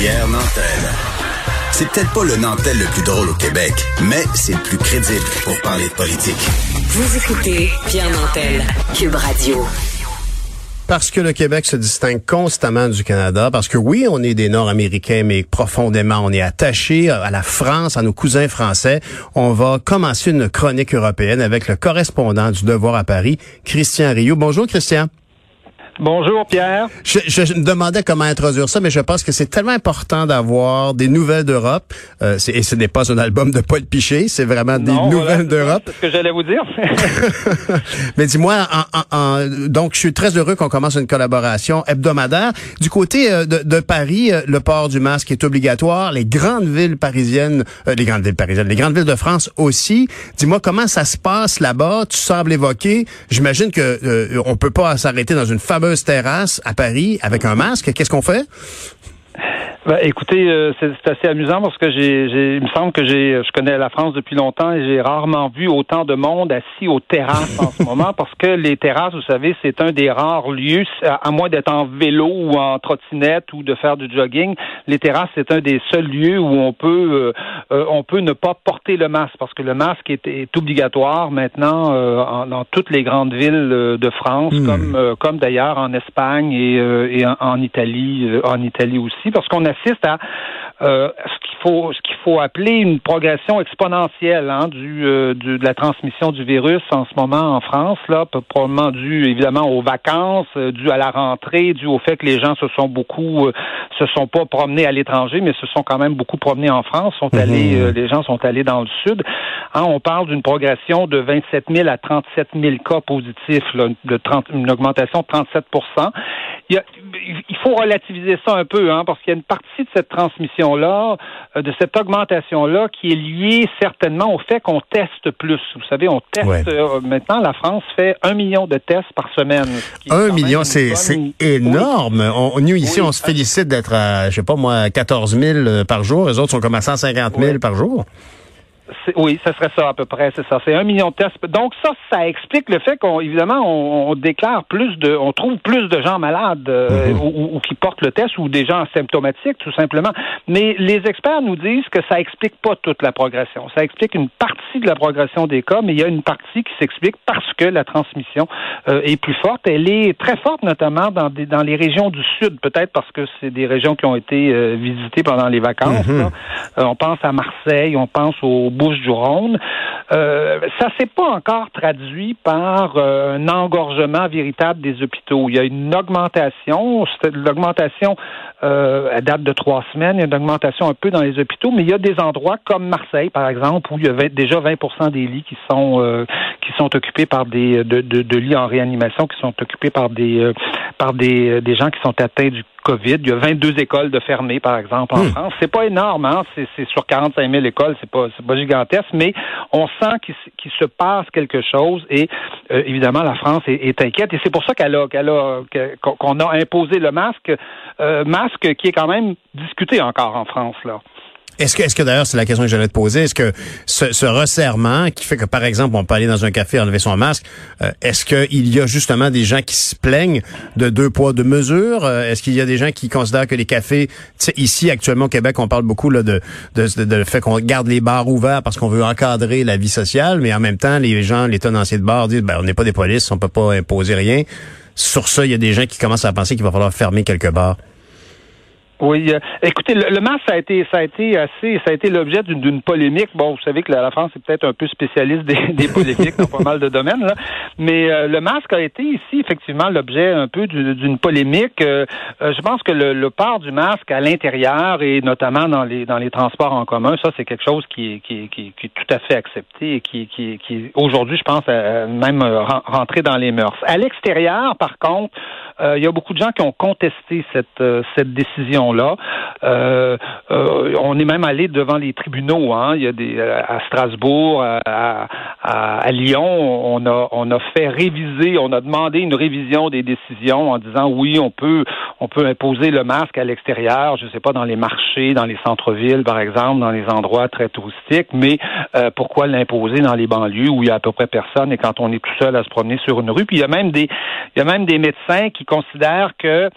Pierre Nantel. C'est peut-être pas le Nantel le plus drôle au Québec, mais c'est le plus crédible pour parler de politique. Vous écoutez Pierre Nantel, Cube Radio. Parce que le Québec se distingue constamment du Canada, parce que oui, on est des Nord-Américains, mais profondément, on est attaché à la France, à nos cousins français. On va commencer une chronique européenne avec le correspondant du Devoir à Paris, Christian Rio. Bonjour, Christian. Bonjour Pierre. Je, je, me demandais comment introduire ça, mais je pense que c'est tellement important d'avoir des nouvelles d'Europe. Euh, et ce n'est pas un album de Paul Piché, c'est vraiment des nouvelles d'Europe. C'est ce que j'allais vous dire. mais dis-moi, en, en, donc je suis très heureux qu'on commence une collaboration hebdomadaire. Du côté euh, de, de, Paris, euh, le port du masque est obligatoire. Les grandes villes parisiennes, euh, les grandes villes parisiennes, les grandes villes de France aussi. Dis-moi comment ça se passe là-bas? Tu sembles évoquer. J'imagine que on peut pas s'arrêter dans une fameuse terrasse à Paris avec un masque. Qu'est-ce qu'on fait? Ben, écoutez, euh, c'est assez amusant parce que j'ai, il me semble que j'ai, je connais la France depuis longtemps et j'ai rarement vu autant de monde assis aux terrasses en ce moment parce que les terrasses, vous savez, c'est un des rares lieux, à moins d'être en vélo ou en trottinette ou de faire du jogging, les terrasses c'est un des seuls lieux où on peut, euh, euh, on peut ne pas porter le masque parce que le masque est, est obligatoire maintenant dans toutes les grandes villes de France, hmm. comme, comme d'ailleurs en Espagne et, et en, en, Italie, en Italie aussi, parce qu'on assiste à euh, ce qu'il faut ce qu'il faut appeler une progression exponentielle hein, du, euh, de la transmission du virus en ce moment en France là probablement dû évidemment aux vacances euh, dû à la rentrée dû au fait que les gens se sont beaucoup euh, se sont pas promenés à l'étranger mais se sont quand même beaucoup promenés en France sont mhm. allés les gens sont allés dans le sud hein, on parle d'une progression de 27 000 à 37 000 cas positifs là, de 30, une augmentation de 37 il, y a, il faut relativiser ça un peu hein, parce qu'il y a une partie de cette transmission-là, euh, de cette augmentation-là, qui est liée certainement au fait qu'on teste plus. Vous savez, on teste euh, maintenant, la France fait un million de tests par semaine. Un million, c'est énorme. On, nous, ici, on se félicite d'être à, je sais pas moi, 14 000 euh, par jour. Les autres sont comme à 150 000 par jour. Oui, ce serait ça à peu près, c'est ça. C'est un million de tests. Donc ça, ça explique le fait qu'on, évidemment, on, déclare plus de, on trouve plus de gens malades euh, mhm. ou, qui portent le test ou des gens asymptomatiques, tout simplement. Mais les experts nous disent que ça explique pas toute la progression. Ça explique une partie de la progression des cas, mais il y a une partie qui s'explique parce que la transmission euh, est plus forte. Elle est très forte, notamment dans des, dans les régions du sud, peut-être parce que c'est des régions qui ont été euh, visitées pendant les vacances. Mhm. on pense à Marseille, on pense au Bouches-du-Rhône. Euh, ça s'est pas encore traduit par euh, un engorgement véritable des hôpitaux. Il y a une augmentation, l'augmentation euh, date de trois semaines, il y a une augmentation un peu dans les hôpitaux, mais il y a des endroits comme Marseille, par exemple, où il y a déjà 20 des lits qui sont euh, qui sont occupés par des de, de, lits en réanimation qui sont occupés par des par des, des gens qui sont atteints du COVID. Il y a 22 écoles de fermées, par exemple, en hmm. France. C'est pas énorme, hein? C'est sur 45 000 écoles, c'est pas, pas gigantesque, mais on sent qu'il se passe quelque chose et euh, évidemment, la France est, inquiète et c'est pour ça qu'elle a, qu'elle a, qu'on a imposé le masque, euh, masque qui est quand même discuté encore en France, là. Est-ce que, d'ailleurs, c'est la question que j'allais te poser, est-ce que ce, resserrement qui fait que, par exemple, on peut aller dans un café enlever son masque, euh, est-ce qu'il y a justement des gens qui se plaignent de deux poids, deux mesures? Euh, est-ce qu'il y a des gens qui considèrent que les cafés, ici, actuellement, au Québec, on parle beaucoup là, de, de, de, le fait qu'on garde les bars ouverts parce qu'on veut encadrer la vie sociale, mais en même temps, les gens, les tenanciers de bars disent, ben, on n'est pas des polices, on peut pas imposer rien. Sur ça, il y a des gens qui commencent à penser qu'il va falloir fermer quelques bars. Oui, euh, écoutez, le, masque ça a été ça a été assez ça a été l'objet d'une polémique. Bon, vous savez que la, France est peut-être un peu spécialiste des, polémiques dans pas mal de domaines là, mais euh, le masque a été ici effectivement l'objet un peu d'une polémique. Euh, je pense que le, le, port du masque à l'intérieur et notamment dans les dans les transports en commun, ça c'est quelque chose qui est qui, qui, qui est tout à fait accepté et qui qui, qui aujourd'hui je pense même rentré dans les mœurs. À l'extérieur, par contre, il y a beaucoup de gens qui ont contesté cette cette décision euh, euh, on est même allé devant les tribunaux. Hein. Il y a des à Strasbourg, à, Lyon, on a fait réviser, on a demandé une révision des décisions en disant oui, on peut imposer le masque à l'extérieur, je sais pas dans les marchés, dans les centres-villes par exemple, dans les endroits très touristiques, mais euh, pourquoi l'imposer dans les banlieues où il y a à peu près personne et quand on est tout seul à se promener sur une rue? Puis il y a même des médecins qui considèrent que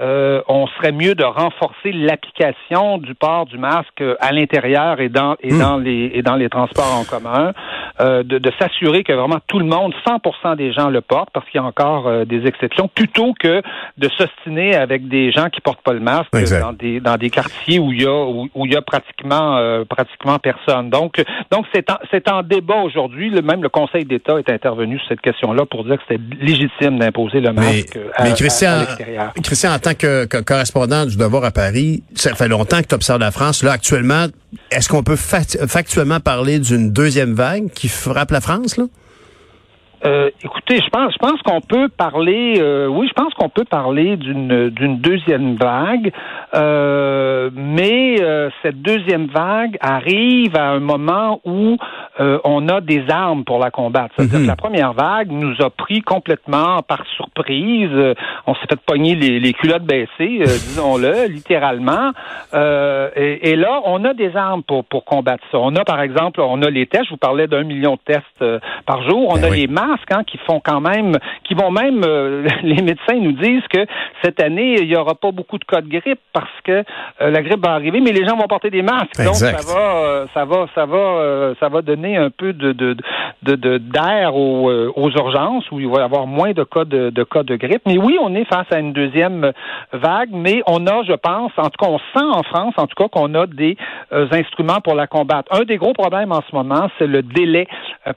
euh, on serait mieux de renforcer l'application du port du masque à l'intérieur et dans et hmm. dans les et dans les transports en commun, euh, de, de s'assurer que vraiment tout le monde, 100% des gens le portent, parce qu'il y a encore euh, des exceptions, plutôt que de s'ostiner avec des gens qui portent pas le masque dans des dans des quartiers où il y a où, il y a pratiquement pratiquement personne. Donc donc c'est en, c'est en débat aujourd'hui. Même le Conseil d'État est intervenu sur cette question-là pour dire que c'était légitime d'imposer le masque à, mais Christian, l'extérieur. Christian, tant que, correspondant du Devoir à Paris, ça fait longtemps que tu observes la France. Là, actuellement, est-ce qu'on peut factuellement parler d'une deuxième vague qui frappe la France? Euh, écoutez, je pense, je pense qu'on peut parler, euh, oui, je pense qu'on peut parler d'une d'une deuxième vague, euh, mais cette deuxième vague arrive à un moment où on a des armes pour la combattre. C'est-à-dire mhm. que la première vague nous a pris complètement par surprise. on s'est fait pogner les, les culottes baissées, disons-le, littéralement. Et, et, là, on a des armes pour pour combattre ça. On a, par exemple, on a les tests. Je vous parlais d'un million de tests par jour. On ben a les Hein, qui font quand même, qui vont même, euh, les médecins nous disent que cette année, il n'y aura pas beaucoup de cas de grippe parce que euh, la grippe va arriver, mais les gens vont porter des masques. Donc, ça va, euh, ça va, ça va, ça va donner un peu de, de, de, d'air aux, aux, urgences où il va y avoir moins de cas de, de cas de grippe. Mais oui, on est face à une deuxième vague, mais on a, je pense, en tout cas, on sent en France, en tout cas, qu'on a des instruments pour la combattre. Un des gros problèmes en ce moment, c'est le délai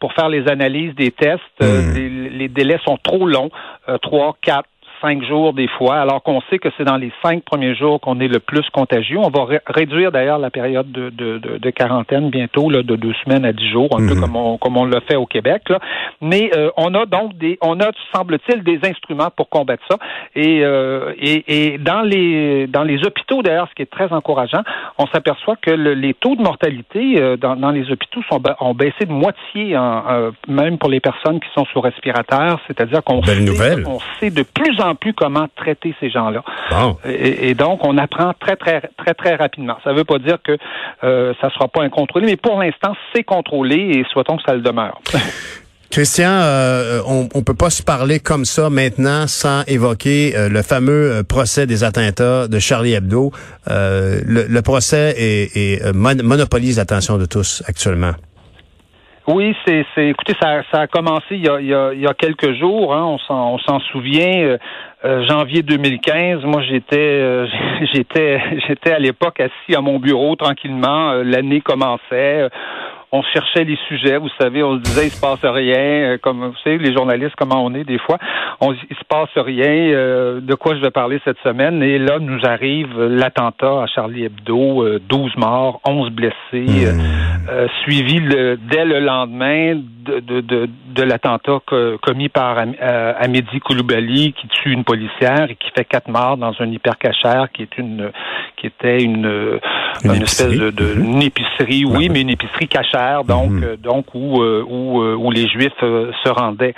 pour faire les analyses des tests. Hmm. les, délais sont trop longs, euh, trois, quatre, cinq jours des fois, alors qu'on sait que c'est dans les cinq premiers jours qu'on est le plus contagieux. On va réduire d'ailleurs la période de, de, de, quarantaine bientôt là, de deux semaines à dix jours, un peu mhm. comme on, comme on l'a fait au Québec. Là. Mais euh, on a donc des, on a semble-t-il des instruments pour combattre ça. Et, euh, et, et, dans les dans les hôpitaux d'ailleurs, ce qui est très encourageant, on s'aperçoit que les taux de mortalité euh, dans, dans, les hôpitaux sont ont baissé de moitié, en, même pour les personnes qui sont sous respirateur. C'est-à-dire qu'on sait, on sait de plus en plus comment traiter ces gens-là. Et, donc, on apprend très, très, très, très rapidement. Ça ne veut pas dire que euh, ça ne sera pas incontrôlé, mais pour l'instant, c'est contrôlé et souhaitons que ça le demeure. Christian, euh, on, on peut pas se parler comme ça maintenant sans évoquer euh, le fameux procès des attentats de Charlie Hebdo. Le, procès est, monopolise l'attention de tous actuellement. Oui, c'est, c'est écoutez, ça, ça a commencé il y a, il y a, il y a quelques jours, hein, on, s'en, on s'en souvient. Euh, euh, janvier 2015, moi j'étais euh, j'étais j'étais à l'époque assis à mon bureau tranquillement, l'année commençait on cherchait les sujets, vous savez, on se disait il se passe rien, comme vous savez les journalistes comment on est des fois, on il se passe rien, de quoi je vais parler cette semaine et là nous arrive l'attentat à Charlie Hebdo, 12 morts, 11 blessés, mmh. suivi dès le lendemain de, de, de, l'attentat commis par euh, Amédi Koulibaly qui tue une policière et qui fait quatre morts dans un hypercachère qui est une qui était une, une, espèce de, de mm-hmm. une épicerie, oui, mais une épicerie cachère, donc mm-hmm. donc où où, où les Juifs euh, se rendaient.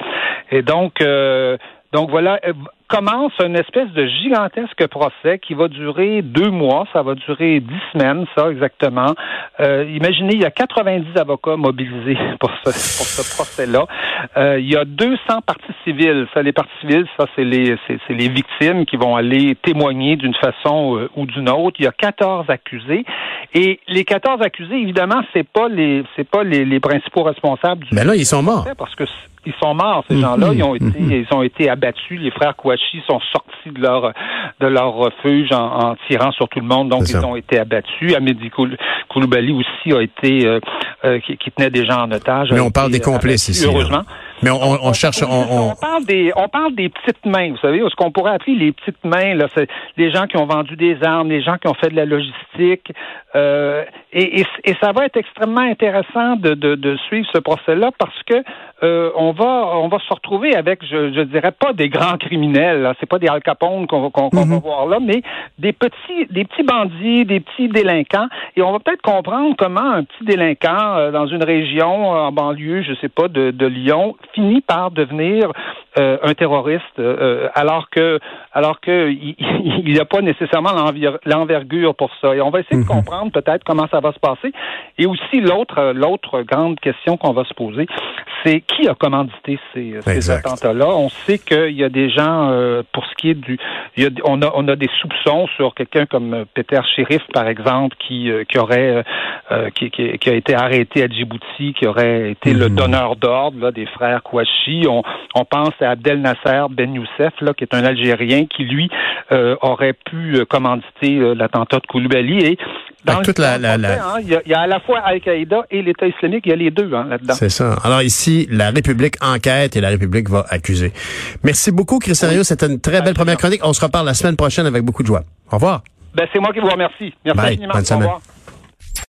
Et donc euh, donc voilà, commence une espèce de gigantesque procès qui va durer deux mois, ça va durer dix semaines, ça exactement. Euh, imaginez, il y a 90 avocats mobilisés pour ce, pour ce procès-là. Euh, il y a 200 parties civiles. Ça, les parties civiles, ça c'est les c'est, les victimes qui vont aller témoigner d'une façon euh, ou d'une autre. Il y a 14 accusés et les 14 accusés, évidemment, c'est pas les c'est pas les, les principaux responsables du. Mais là, ils sont morts. Parce que ils sont morts, ces gens-là. Ils ont été, ils ont été abattus. Les frères Kouachi sont sortis de leur de leur refuge en, tirant sur tout le monde. Donc, ils ont été abattus. Amédi Koulibaly aussi a été euh, euh, qui, tenait des gens en otage. Mais on parle des complices ici. Heureusement. Mais on, on, cherche. On, on, parle des, on parle des petites mains. Vous savez, ce qu'on pourrait appeler les petites mains. Là, c'est les gens qui ont vendu des armes, les gens qui ont fait de la logistique. Euh, et, et, et, ça va être extrêmement intéressant de, de, de suivre ce procès-là parce que euh, on va on va se retrouver avec, je, je dirais pas des grands criminels. C'est pas des Al Capone qu'on va, qu'on, va mhm. voir là, mais des petits des petits bandits, des petits délinquants. Et on va peut-être comprendre comment un petit délinquant euh, dans une région en banlieue, je sais pas, de, de Lyon, finit par devenir euh, un terroriste, euh, alors que alors que il n'y a pas nécessairement l'envergure pour ça. Et on va essayer de mhm. comprendre peut-être comment ça va se passer. Et aussi l'autre l'autre grande question qu'on va se poser, c'est qui a commandité ces, ces attentats-là? On sait qu'il y a des gens euh, pour ce qui est du, il y a, on a on a des soupçons sur quelqu'un comme Peter Sheriff par exemple qui qui aurait qui, qui, qui, a été arrêté à Djibouti, qui aurait été le mhm. donneur d'ordre des frères Kouachi. On, on pense c'est Abdel Nasser Ben Youssef, là, qui est un Algérien qui, lui, euh, aurait pu euh, commanditer euh, l'attentat de Koulibaly. Et dans toute la, la, hein, il, y a, à la fois Al-Qaïda et l'État islamique, il y a les deux hein, là-dedans. C'est ça. Alors ici, la République enquête et la République va accuser. Merci beaucoup, Christian oui. C'était une très belle première chronique. On se reparle la semaine prochaine avec beaucoup de joie. Au revoir. Ben, c'est moi qui vous remercie. Merci infiniment. Au revoir.